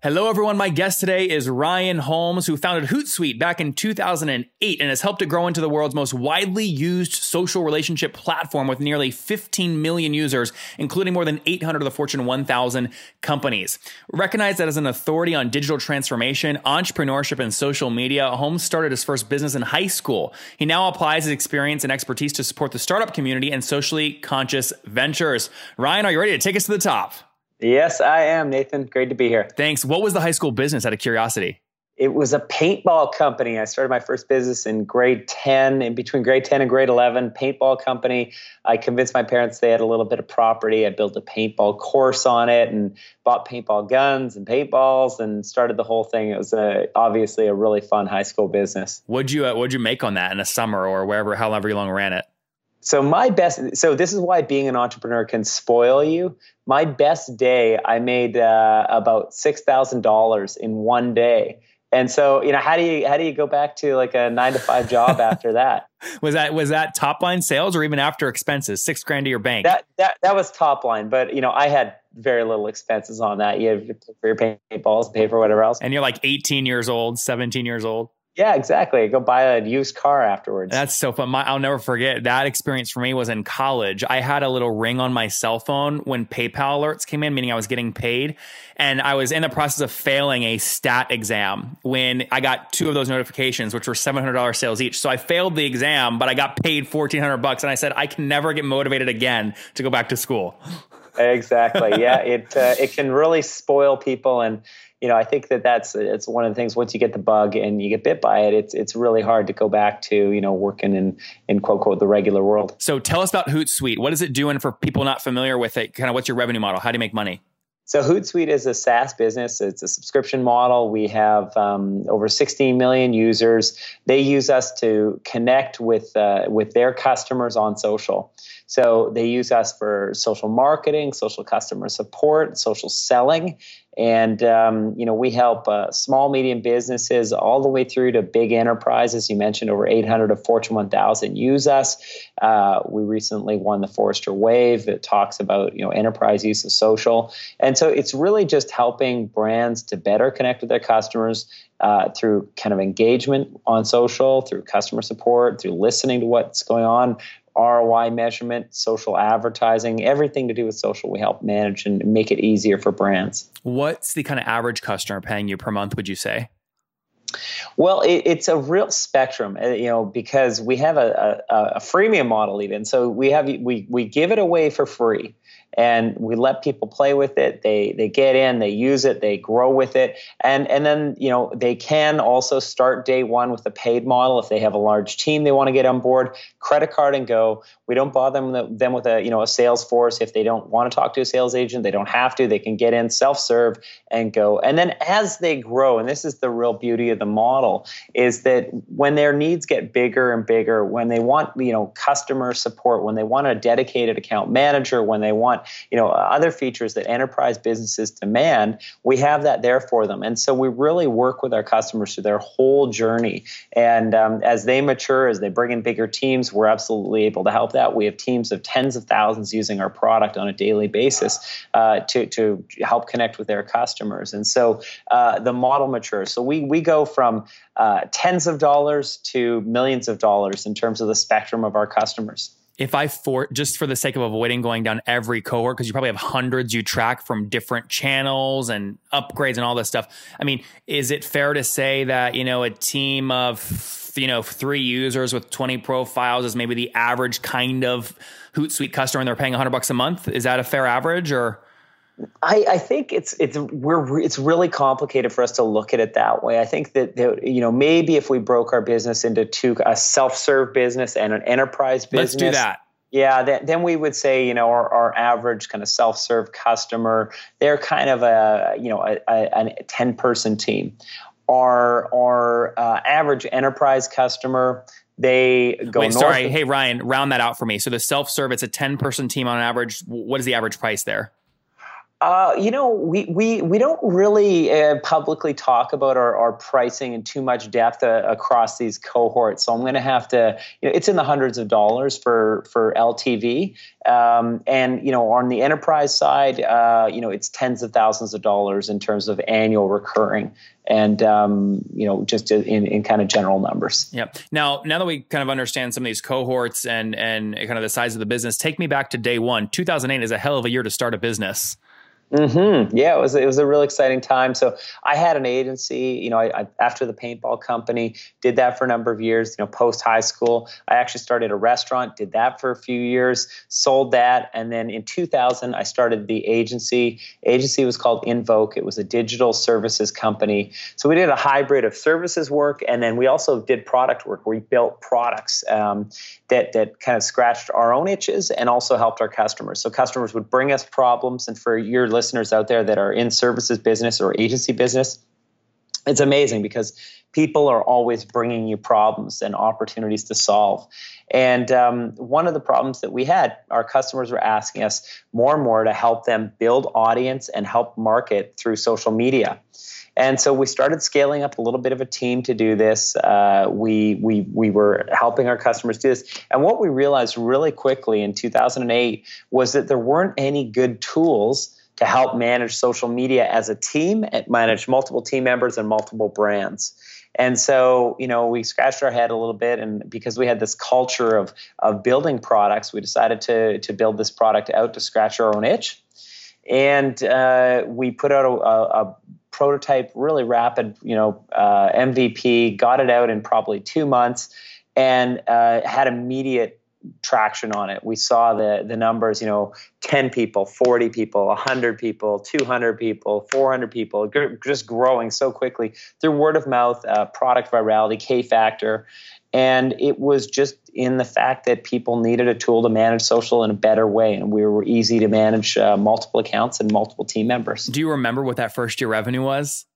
Hello, everyone. My guest today is Ryan Holmes, who founded Hootsuite back in 2008 and has helped it grow into the world's most widely used social relationship platform with nearly 15 million users, including more than 800 of the Fortune 1000 companies. Recognized as an authority on digital transformation, entrepreneurship, and social media, Holmes started his first business in high school. He now applies his experience and expertise to support the startup community and socially conscious ventures. Ryan, are you ready to take us to the top? Yes, I am, Nathan. Great to be here. Thanks. What was the high school business out of curiosity? It was a paintball company. I started my first business in grade 10, in between grade 10 and grade 11, paintball company. I convinced my parents they had a little bit of property. I built a paintball course on it and bought paintball guns and paintballs and started the whole thing. It was a, obviously a really fun high school business. What'd you, uh, what'd you make on that in a summer or wherever, however long you ran it? So my best so this is why being an entrepreneur can spoil you. My best day i made uh, about $6000 in one day. And so you know how do you how do you go back to like a nine to five job after that? Was that was that top line sales or even after expenses? Six grand to your bank. That that, that was top line but you know i had very little expenses on that. You have to pay for your paintballs pay for whatever else. And you're like 18 years old 17 years old yeah, exactly. Go buy a used car afterwards. That's so fun. My, I'll never forget that experience for me was in college. I had a little ring on my cell phone when PayPal alerts came in, meaning I was getting paid. And I was in the process of failing a stat exam when I got two of those notifications, which were $700 sales each. So I failed the exam, but I got paid 1400 bucks. And I said, I can never get motivated again to go back to school. exactly. Yeah. It, uh, it can really spoil people. And, you know, I think that that's it's one of the things. Once you get the bug and you get bit by it, it's it's really hard to go back to you know working in in quote quote the regular world. So tell us about Hootsuite. What is it doing for people not familiar with it? Kind of what's your revenue model? How do you make money? So Hootsuite is a SaaS business. It's a subscription model. We have um, over 16 million users. They use us to connect with uh, with their customers on social. So they use us for social marketing, social customer support, social selling, and um, you know we help uh, small, medium businesses all the way through to big enterprises. You mentioned over 800 of Fortune 1000 use us. Uh, we recently won the Forrester Wave that talks about you know enterprise use of social, and so it's really just helping brands to better connect with their customers uh, through kind of engagement on social, through customer support, through listening to what's going on, ROI measurement, social advertising, everything to do with social, we help manage and make it easier for brands. What's the kind of average customer paying you per month, would you say? Well, it, it's a real spectrum, uh, you know, because we have a, a, a freemium model even. So we have we we give it away for free and we let people play with it. They they get in they use it they grow with it. And and then you know they can also start day one with a paid model if they have a large team they want to get on board. Credit card and go. We don't bother them, them with a you know a sales force if they don't want to talk to a sales agent. They don't have to. They can get in self-serve and go. And then as they grow and this is the real beauty of the model is that when their needs get bigger and bigger when they want you know customer support when they want a dedicated account manager when they want you know other features that enterprise businesses demand we have that there for them. And so we really work with our customers through their whole journey. And um, as they mature as they bring in bigger teams we're absolutely able to help that. We have teams of tens of thousands using our product on a daily basis uh, to, to help connect with their customers. And so uh, the model matures. So we, we go from uh, tens of dollars to millions of dollars in terms of the spectrum of our customers if I for just for the sake of avoiding going down every cohort, because you probably have hundreds you track from different channels and upgrades and all this stuff. I mean, is it fair to say that you know a team of you know three users with 20 profiles is maybe the average kind of Hootsuite customer, and they're paying 100 bucks a month? Is that a fair average or? I, I, think it's it's we're it's really complicated for us to look at it that way. I think that, that you know maybe if we broke our business into two a self-serve business and an enterprise business. Let's do that. Yeah, then, then we would say you know our, our average kind of self-serve customer they're kind of a you know a, a, a ten person team. Our our uh, average enterprise customer they go. Wait, sorry. hey Ryan, round that out for me. So the self-serve, it's a ten person team on average. What is the average price there? Uh, you know, we, we, we don't really uh, publicly talk about our, our pricing in too much depth uh, across these cohorts. So I'm going to have to, you know, it's in the hundreds of dollars for, for LTV. Um, and, you know, on the enterprise side, uh, you know, it's tens of thousands of dollars in terms of annual recurring and um, you know just in, in kind of general numbers. Yep. Now, now that we kind of understand some of these cohorts and and kind of the size of the business, take me back to day one. 2008 is a hell of a year to start a business. Mm-hmm. Yeah, it was it was a really exciting time. So I had an agency. You know, I, I, after the paintball company, did that for a number of years. You know, post high school, I actually started a restaurant, did that for a few years, sold that, and then in 2000, I started the agency. Agency was called Invoke. It was a digital services company. So we did a hybrid of services work, and then we also did product work. We built products um, that that kind of scratched our own itches and also helped our customers. So customers would bring us problems, and for your listeners out there that are in services business or agency business, it's amazing because people are always bringing you problems and opportunities to solve. And um, one of the problems that we had, our customers were asking us more and more to help them build audience and help market through social media. And so we started scaling up a little bit of a team to do this. Uh, we, we, we were helping our customers do this. And what we realized really quickly in 2008 was that there weren't any good tools to help manage social media as a team manage multiple team members and multiple brands. And so, you know, we scratched our head a little bit, and because we had this culture of of building products, we decided to to build this product out to scratch our own itch. And uh, we put out a, a, a, prototype, really rapid, you know, uh, MVP. Got it out in probably two months, and uh, had immediate traction on it. We saw the the numbers, you know, 10 people, 40 people, 100 people, 200 people, 400 people, just growing so quickly through word of mouth, uh, product virality, K factor. And it was just in the fact that people needed a tool to manage social in a better way. And we were easy to manage uh, multiple accounts and multiple team members. Do you remember what that first year revenue was?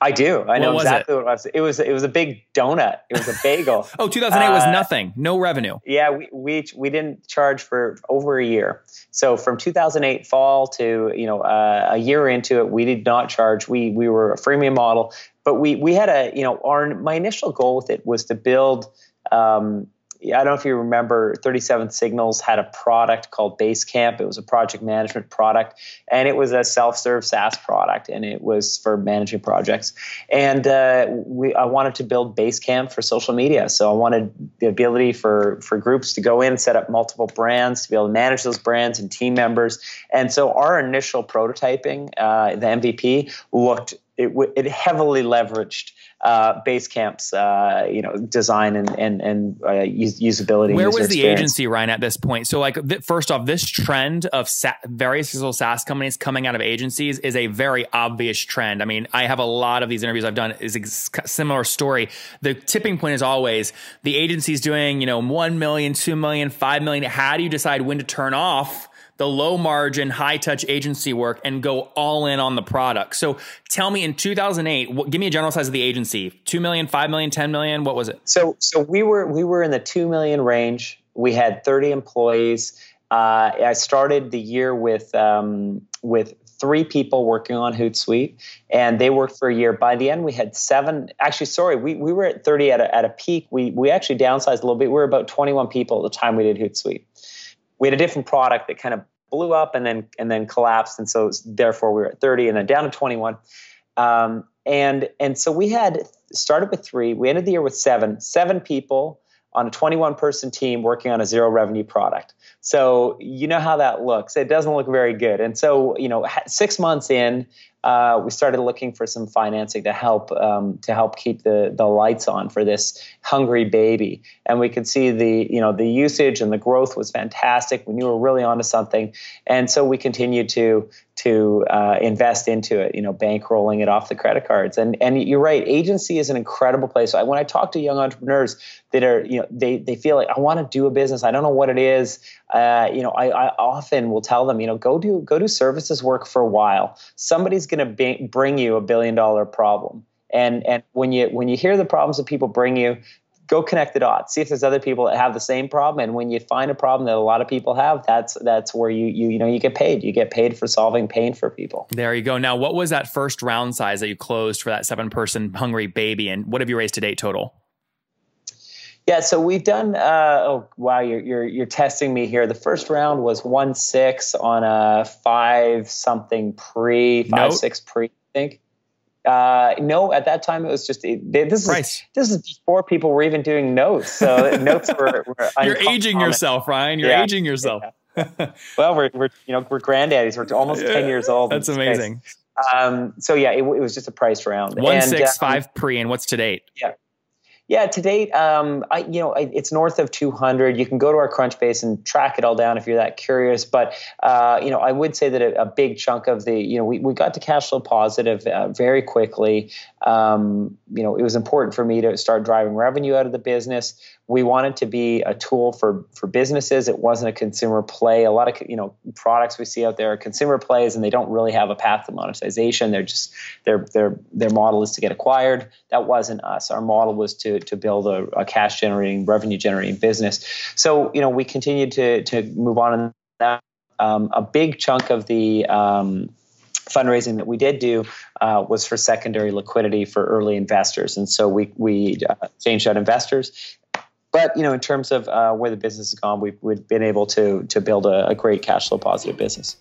I do. I know exactly it? what it was. It was it was a big donut. It was a bagel. oh, 2008 uh, was nothing. No revenue. Yeah, we, we we didn't charge for over a year. So from 2008 fall to you know uh, a year into it, we did not charge. We we were a freemium model, but we we had a you know our my initial goal with it was to build. Um, I don't know if you remember 37 Signals had a product called Basecamp. It was a project management product, and it was a self-serve SaaS product, and it was for managing projects. And uh, we, I wanted to build Basecamp for social media, so I wanted the ability for for groups to go in, set up multiple brands, to be able to manage those brands and team members. And so our initial prototyping, uh, the MVP, looked it, it heavily leveraged uh, Basecamp's uh, you know design and and and uh, usability. Where was the agency Ryan at this point? So like th- first off, this trend of sa- various successful SaaS companies coming out of agencies is a very obvious trend. I mean, I have a lot of these interviews I've done is a similar story. The tipping point is always the agency's doing you know one million, two million, five million. How do you decide when to turn off? The low margin, high touch agency work and go all in on the product. So tell me in 2008, what, give me a general size of the agency 2 million, 5 million, 10 million. What was it? So, so we were, we were in the 2 million range. We had 30 employees. Uh, I started the year with, um, with three people working on Hootsuite, and they worked for a year. By the end, we had seven. Actually, sorry, we, we were at 30 at a, at a peak. We, we actually downsized a little bit. We were about 21 people at the time we did Hootsuite we had a different product that kind of blew up and then and then collapsed, and so therefore we were at 30 and then down to 21. Um, and and so we had started with three. We ended the year with seven. Seven people on a 21 person team working on a zero revenue product. So you know how that looks. It doesn't look very good. And so you know, six months in, uh, we started looking for some financing to help um, to help keep the the lights on for this hungry baby. And we could see the you know the usage and the growth was fantastic. We knew we were really onto something, and so we continued to to uh, invest into it, you know, bankrolling it off the credit cards. And and you're right, agency is an incredible place. So when I talk to young entrepreneurs that are, you know, they they feel like I want to do a business, I don't know what it is. Uh, you know, I, I, often will tell them, you know, go do go do services work for a while. Somebody's going to bring you a billion dollar problem. And and when you when you hear the problems that people bring you, go connect the dots see if there's other people that have the same problem and when you find a problem that a lot of people have that's that's where you you you know you get paid you get paid for solving pain for people there you go now what was that first round size that you closed for that seven person hungry baby and what have you raised to date total yeah, so we've done. Uh, oh wow, you're, you're you're testing me here. The first round was one six on a five something pre five nope. six pre. I think. Uh, no, at that time it was just it, this is this is before people were even doing notes. So notes were. were You're aging yourself, Ryan. You're yeah. aging yourself. Yeah. well, we're we're you know we're granddaddies. We're almost ten years old. That's amazing. Um, so yeah, it, it, was just a price round. One and, six um, five pre, and what's to date? Yeah. Yeah, to date, um, I, you know, I, it's north of 200. You can go to our Crunchbase and track it all down if you're that curious. But uh, you know, I would say that a, a, big chunk of the, you know, we, we got to cash flow positive uh, very quickly. Um, you know, it was important for me to start driving revenue out of the business we wanted to be a tool for for businesses. It wasn't a consumer play. A lot of you know products we see out there are consumer plays, and they don't really have a path to monetization. They're just their their their model is to get acquired. That wasn't us. Our model was to to build a, a cash generating, revenue generating business. So you know we continued to to move on in that. Um, a big chunk of the um, fundraising that we did do uh, was for secondary liquidity for early investors, and so we we uh, changed out investors but you know, in terms of uh, where the business has gone, we've, we've been able to to build a, a great cash flow positive business.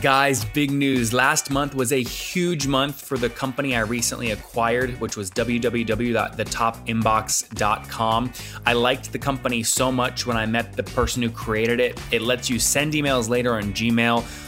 Guys, big news. Last month was a huge month for the company I recently acquired, which was www.thetopinbox.com. I liked the company so much when I met the person who created it. It lets you send emails later on Gmail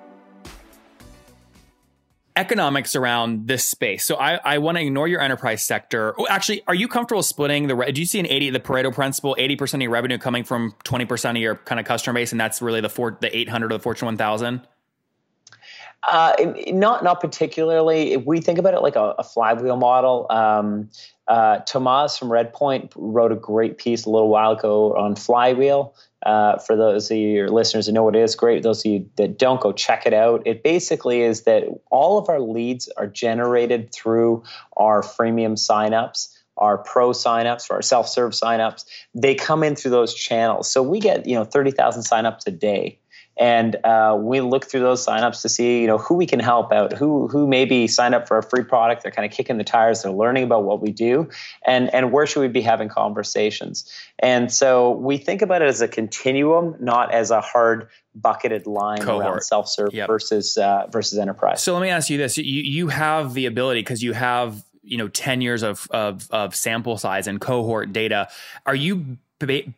economics around this space. So I, I want to ignore your enterprise sector. Oh, actually, are you comfortable splitting the? Do you see an eighty the Pareto principle? Eighty percent of your revenue coming from twenty percent of your kind of customer base, and that's really the four, the eight hundred or the Fortune one thousand. Uh, not not particularly. If we think about it like a, a flywheel model, um, uh, Tomasz from Redpoint wrote a great piece a little while ago on flywheel. Uh, for those of your listeners who know what it is, great. Those of you that don't, go check it out. It basically is that all of our leads are generated through our freemium signups our pro signups or our self-serve signups they come in through those channels so we get you know 30,000 signups a day and uh, we look through those signups to see you know who we can help out who who maybe sign up for a free product. They're kind of kicking the tires. They're learning about what we do. And and where should we be having conversations? And so we think about it as a continuum not as a hard bucketed line Cohort. around self-serve yep. versus uh, versus enterprise. So let me ask you this. You you have the ability because you have you know 10 years of, of of sample size and cohort data. Are you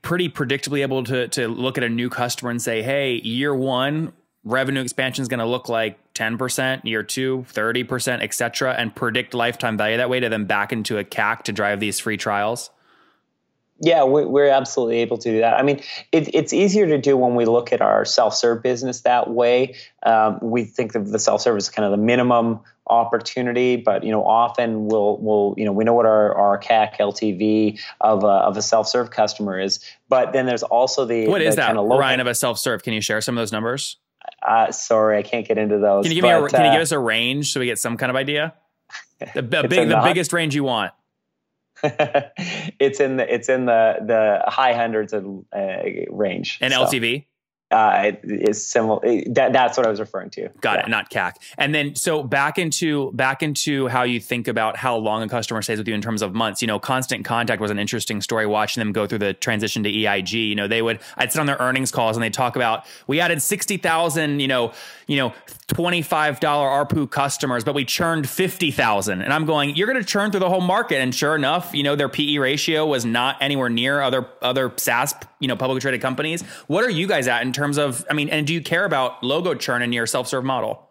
pretty predictably able to to look at a new customer and say, hey, year one revenue expansion is going to look like 10%, year two, 30%, et cetera, and predict lifetime value that way to then back into a CAC to drive these free trials? Yeah, we're absolutely able to do that. I mean, it, it's easier to do when we look at our self-serve business that way. Um, we think of the self-serve as kind of the minimum opportunity, but you know, often we'll we'll you know we know what our, our CAC LTV of a, of a self-serve customer is, but then there's also the what is the that kind of local, Ryan of a self-serve? Can you share some of those numbers? Uh, sorry, I can't get into those. Can you give but, me a, Can uh, you give us a range so we get some kind of idea? The, the big, the biggest range you want. it's in the it's in the the high hundreds of uh, range. And so. LTV uh, is similar. That, that's what I was referring to. Got yeah. it, not CAC. And then so back into back into how you think about how long a customer stays with you in terms of months. You know, constant contact was an interesting story. Watching them go through the transition to EIG. You know, they would I'd sit on their earnings calls and they talk about we added sixty thousand. You know, you know, $25 ARPU customers, but we churned 50,000. And I'm going, you're going to churn through the whole market. And sure enough, you know, their PE ratio was not anywhere near other, other SaaS, you know, publicly traded companies. What are you guys at in terms of, I mean, and do you care about logo churn in your self-serve model?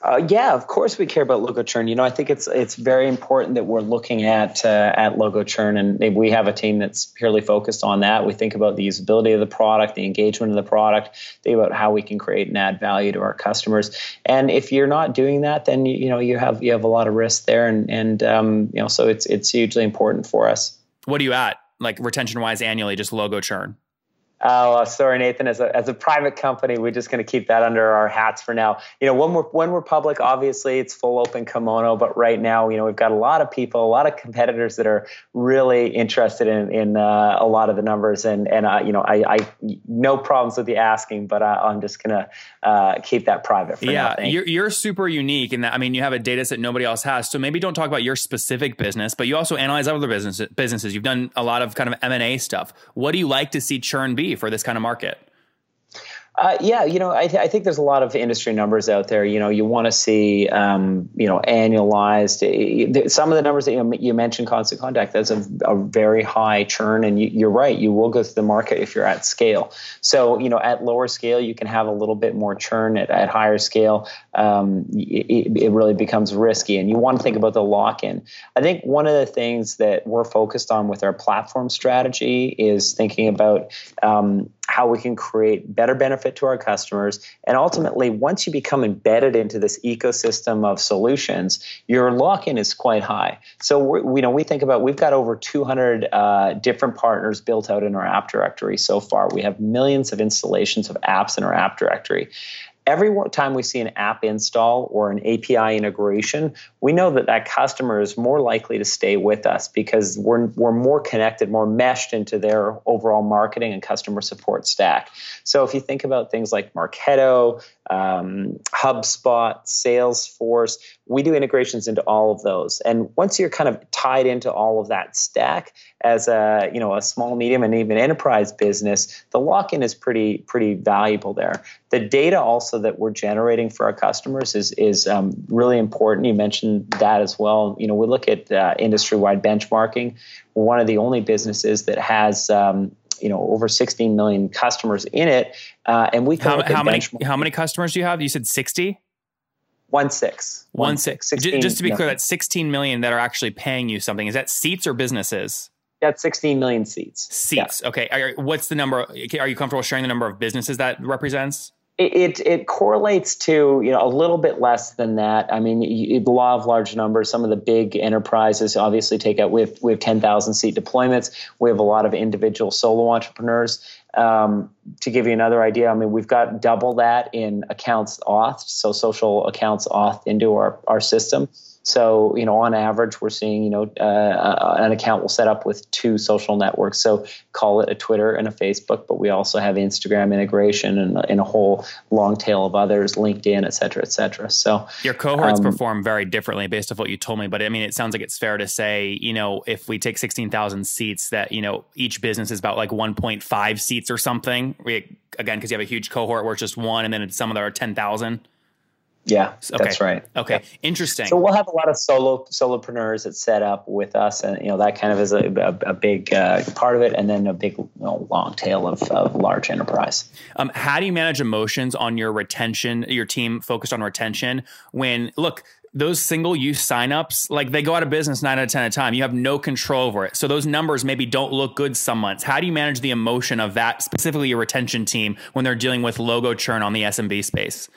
Uh, yeah, of course we care about logo churn. You know, I think it's it's very important that we're looking at uh, at logo churn, and we have a team that's purely focused on that. We think about the usability of the product, the engagement of the product, think about how we can create and add value to our customers. And if you're not doing that, then you, you know you have you have a lot of risk there, and and um, you know so it's it's hugely important for us. What are you at like retention wise annually? Just logo churn. Oh, sorry, Nathan. As a, as a private company, we're just going to keep that under our hats for now. You know, when we're when we're public, obviously it's full open kimono. But right now, you know, we've got a lot of people, a lot of competitors that are really interested in in uh, a lot of the numbers. And and uh, you know, I, I no problems with the asking, but I, am just going to uh, keep that private. yeah, now, you're you're super unique in that. I mean, you have a data set nobody else has. So maybe don't talk about your specific business, but you also analyze other business, businesses. You've done a lot of kind of M and A stuff. What do you like to see churn be? For this kind of market? Uh, yeah, you know, I, th- I, think there's a lot of industry numbers out there. You know, you want to see, um, you know, annualized. Eh, some of the numbers that you, you mentioned, constant contact, that's a, a very high churn, and you, are right. You will go through the market if you're at scale. So, you know, at lower scale, you can have a little bit more churn. At, at higher scale, um, it, it really becomes risky, and you want to think about the lock-in. I think one of the things that we're focused on with our platform strategy is thinking about um, how we can create better benefit to our customers. And ultimately, once you become embedded into this ecosystem of solutions, your lock in is quite high. So, we, you know, we think about we've got over 200 uh, different partners built out in our app directory so far. We have millions of installations of apps in our app directory every time we see an app install or an API integration, we know that that customer is more likely to stay with us because we're, we're more connected, more meshed into their overall marketing and customer support stack. So if you think about things like Marketo, um, HubSpot, Salesforce. We do integrations into all of those. And once you're kind of tied into all of that stack as a you know a small, medium, and even enterprise business, the lock-in is pretty pretty valuable there. The data also that we're generating for our customers is is um, really important. You mentioned that as well. You know, we look at uh, industry-wide benchmarking. We're one of the only businesses that has um, you know over 16 million customers in it, uh, and we how, how many how many customers do you have? You said 60. One six. One, one six. 16, Just to be clear, that's 16 million that are actually paying you something. Is that seats or businesses? That's 16 million seats. Seats. Yeah. Okay. Are, what's the number? Are you comfortable sharing the number of businesses that represents? It, it, correlates to you know a little bit less than that. I mean, you, the law of large numbers. Some of the big enterprises obviously take out. We have we have ten thousand seat deployments. We have a lot of individual solo entrepreneurs. Um, to give you another idea, I mean, we've got double that in accounts auth, so social accounts auth into our our system. So, you know, on average, we're seeing, you know, uh, an account will set up with two social networks. So call it a Twitter and a Facebook, but we also have Instagram integration and, and a whole long tail of others, LinkedIn, et cetera, et cetera. So your cohorts um, perform very differently based off what you told me. But I mean, it sounds like it's fair to say, you know, if we take 16,000 seats that, you know, each business is about like 1.5 seats or something, we, again, because you have a huge cohort where it's just one and then some of them are 10,000. Yeah, okay. that's right. Okay, yeah. interesting. So we'll have a lot of solo solopreneurs that set up with us, and you know that kind of is a, a, a big uh, part of it, and then a big you know, long tail of, of large enterprise. Um, how do you manage emotions on your retention? Your team focused on retention when look those single use signups, like they go out of business nine out of 10 at a time. You have no control over it. So those numbers maybe don't look good some months. How do you manage the emotion of that, specifically your retention team, when they're dealing with logo churn on the SMB space?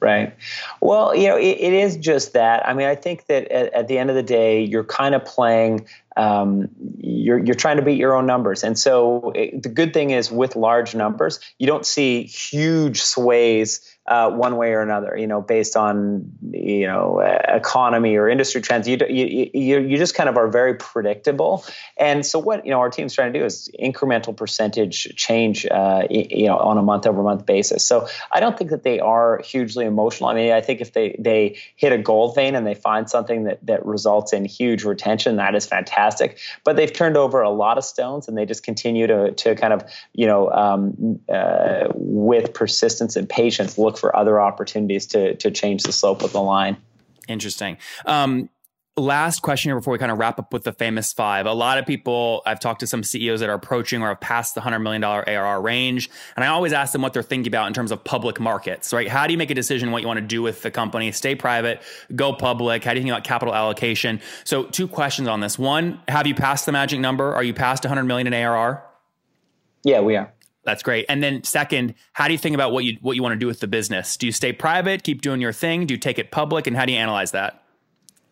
Right. Well, you know, it, it is just that. I mean, I think that at, at, the end of the day, you're kind of playing. Um, you're you're trying to beat your own numbers, and so it, the good thing is with large numbers, you don't see huge sways uh, one way or another, you know, based on you know economy or industry trends. You, you you you just kind of are very predictable. And so what you know our team's trying to do is incremental percentage change, uh, you know, on a month over month basis. So I don't think that they are hugely emotional. I mean, I think if they they hit a gold vein and they find something that that results in huge retention, that is fantastic. But they've turned over a lot of stones, and they just continue to to kind of you know um, uh, with persistence and patience look for other opportunities to to change the slope of the line. Interesting. Um, last question here before we kind of wrap up with the famous five. A lot of people, I've talked to some CEOs that are approaching or have passed the $100 million ARR range. And I always ask them what they're thinking about in terms of public markets, right? How do you make a decision what you want to do with the company? Stay private, go public. How do you think about capital allocation? So, two questions on this. One, have you passed the magic number? Are you past 100 million in ARR? Yeah, we are. That's great. And then second, how do you think about what you what you want to do with the business? Do you stay private, keep doing your thing? Do you take it public? And how do you analyze that?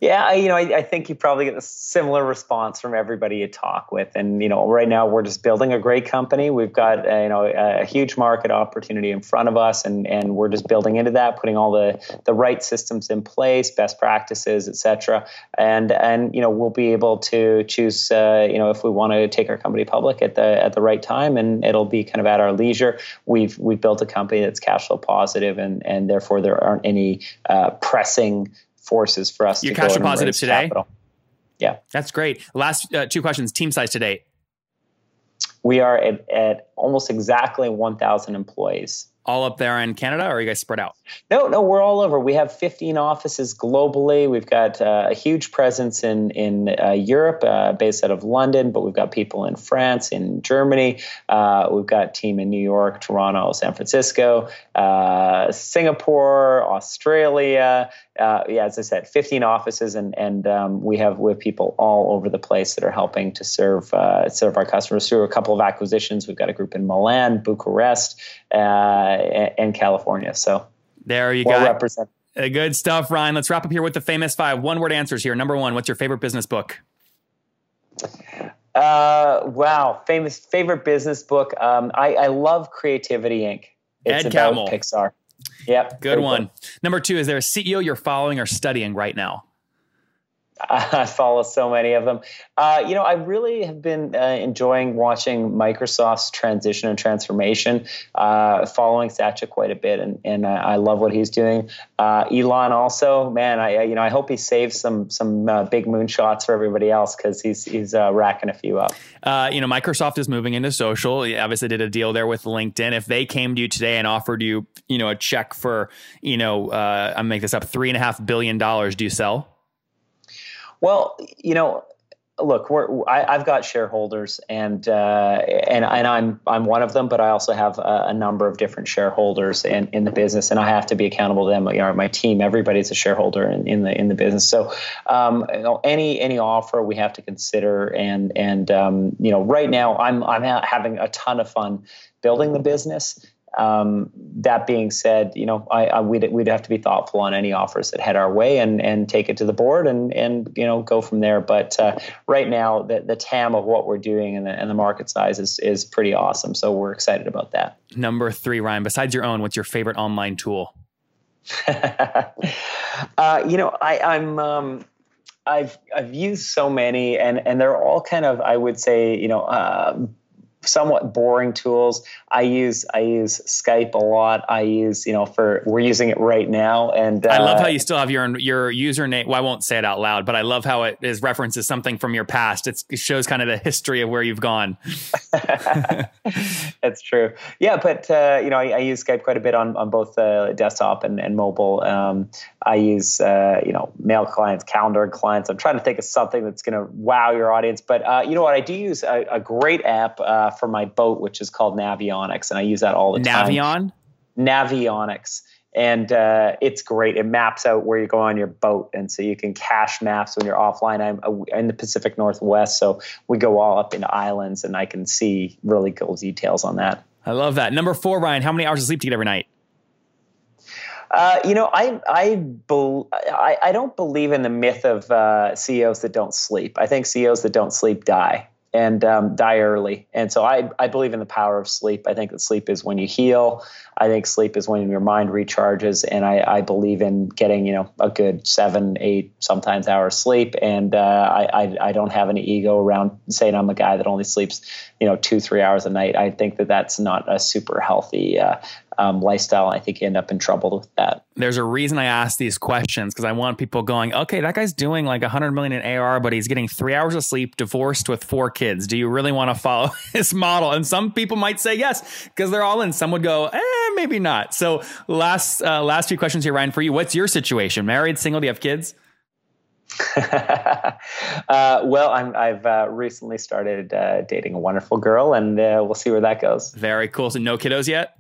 Yeah, I, you know, I, I, think you probably get a similar response from everybody you talk with. And you know, right now we're just building a great company. We've got uh, you know a, huge market opportunity in front of us, and and we're just building into that, putting all the the right systems in place, best practices, etc. And and you know, we'll be able to choose uh, you know if we want to take our company public at the at the right time, and it'll be kind of at our leisure. We've we've built a company that's cash flow positive, and and therefore there aren't any uh, pressing forces for us You're to cash flow positive today. Capital. Yeah, that's great. Last uh, two questions: team size today. We are at, at almost exactly 1,000 employees all up there in Canada, or are you guys spread out? No, no, we're all over. We have 15 offices globally. We've got uh, a huge presence in in uh, Europe, uh, based out of London, but we've got people in France, in Germany. Uh, we've got a team in New York, Toronto, San Francisco, uh, Singapore, Australia. Uh, yeah, as I said, 15 offices, and and um, we have we have people all over the place that are helping to serve serve our customers through a couple of acquisitions. We've got a group in Milan, Bucharest and California. So there you well go. Represented. Uh, good stuff, Ryan. Let's wrap up here with the famous five one word answers here. Number one, what's your favorite business book? Uh, wow, famous favorite business book. Um, I, I love Creativity Inc. It's Ed about Pixar. Yep. Good one. Cool. Number two, is there a CEO you're following or studying right now? I follow so many of them. Uh, you know, I really have been uh, enjoying watching Microsoft's transition and transformation, uh, following Satya quite a bit, and, and I love what he's doing. Uh, Elon also, man, I you know I hope he saves some some uh, big moonshots for everybody else because he's he's uh, racking a few up. you know, Microsoft is moving into social. Obviously did a deal there with LinkedIn. If they came to you today and offered you, you know, a check for, you know, I make this up, three and a half billion dollars, do you sell? Well, you know, look, I, have got shareholders, and uh, and and I'm I'm one of them, but I also have a, a, number of different shareholders in, in the business, and I have to be accountable to them. You know, my team, everybody's a shareholder in, in the in the business. So, um, you know, any any offer we have to consider, and and um, you know, right now I'm I'm having a ton of fun building the business. Um, that being said, you know, I, I, we'd, we'd have to be thoughtful on any offers that head our way and, and take it to the board and, and you know, go from there. But uh, right now, the, the TAM of what we're doing and the, and the market size is, is pretty awesome. So we're excited about that. Number three, Ryan, besides your own, what's your favorite online tool? uh, you know, I, I'm, um, I've I've used so many, and and they're all kind of I would say you know uh, somewhat boring tools. I use I use Skype a lot. I use you know for we're using it right now, and uh, I love how uh, you still have your your username. Well, I won't say it out loud, but I love how it is references something from your past. It's, it shows kind of the history of where you've gone. That's true. Yeah, but uh, you know I, I, use Skype quite a bit on on both uh, desktop and, and mobile. Um, I use uh, you know mail clients, calendar clients. I'm trying to think of something that's going to wow your audience. But uh, you know what? I do use a, a great app for my boat, which is called Navionics, and I use that all the time. Navion. Navionics. And uh, it's great. It maps out where you go on your boat, and so you can cache maps when you're offline. I'm uh, in the Pacific Northwest, so we go all up into islands, and I can see really cool details on that. I love that. Number four, Ryan. How many hours of sleep do you get every night? Uh, you know, I I, be, I, I don't believe in the myth of uh, CEOs that don't sleep. I think CEOs that don't sleep die and um, die early. And so I I believe in the power of sleep. I think that sleep is when you heal. I think sleep is when your mind recharges, and I, I believe in getting you know a good seven, eight, sometimes hours sleep. And uh, I, I, I don't have any ego around saying I'm a guy that only sleeps you know two three hours a night. I think that that's not a super healthy uh, um, lifestyle. I think you end up in trouble with that. There's a reason I ask these questions because I want people going, okay, that guy's doing like 100 million in AR, but he's getting three hours of sleep, divorced with four kids. Do you really want to follow his model? And some people might say yes because they're all in. Some would go, eh, maybe not. So last uh, last few questions here, Ryan, for you. What's your situation? Married, single? Do you have kids? uh, well, i have uh, recently started uh, dating a wonderful girl, and uh, we'll see where that goes. Very cool. So no kiddos yet.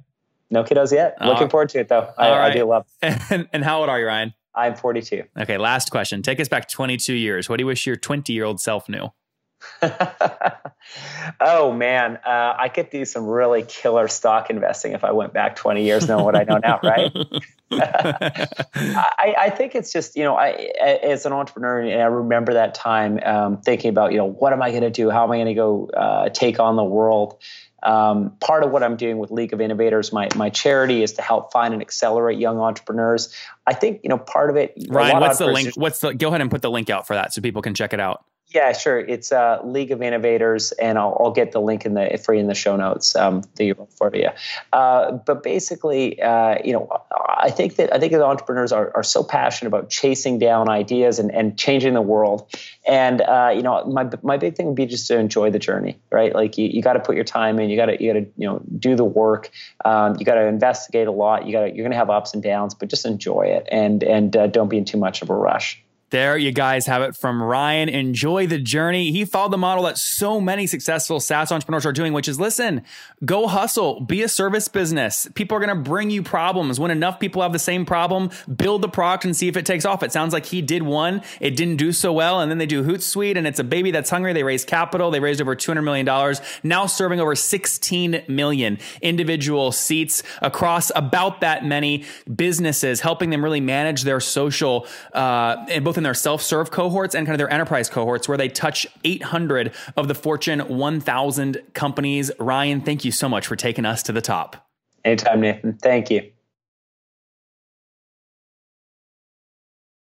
No kiddos yet. Looking forward to it though. I, right. I, do love. And, and how old are you, Ryan? I'm 42. Okay, last question. Take us back 22 years. What do you wish your 20 year old self knew? oh man, uh, I could do some really killer stock investing if I went back 20 years knowing what I know now, right? I, I, think it's just you know, I as an entrepreneur, and I remember that time um, thinking about you know what am I going to do? How am I going to go uh, take on the world? Um, part of what I'm doing with League of Innovators, my my charity, is to help find and accelerate young entrepreneurs. I think you know part of it. Ryan, what's the link? What's the? Go ahead and put the link out for that so people can check it out. Yeah, sure. It's uh, League of Innovators, and I'll, I'll, get the link in the free in the show notes um, for you. Uh, but basically, uh, you know, I think that I think that entrepreneurs are, are so passionate about chasing down ideas and, and changing the world. And uh, you know, my my big thing would be just to enjoy the journey, right? Like you, you got to put your time in. You got to you got to you know do the work. Um, you got to investigate a lot. You got you're going to have ups and downs, but just enjoy it and and uh, don't be in too much of a rush. There you guys have it from Ryan. Enjoy the journey. He followed the model that so many successful SaaS entrepreneurs are doing, which is listen, go hustle, be a service business. People are going to bring you problems. When enough people have the same problem, build the product and see if it takes off. It sounds like he did one. It didn't do so well. And then they do Hootsuite and it's a baby that's hungry. They raise capital. They raised over $200 million, now serving over 16 million individual seats across about that many businesses, helping them really manage their social, uh, and both in their self-serve cohorts and kind of their enterprise cohorts where they touch 800 of the Fortune 1000 companies. Ryan, thank you so much for taking us to the top. Anytime, Nathan. Thank you.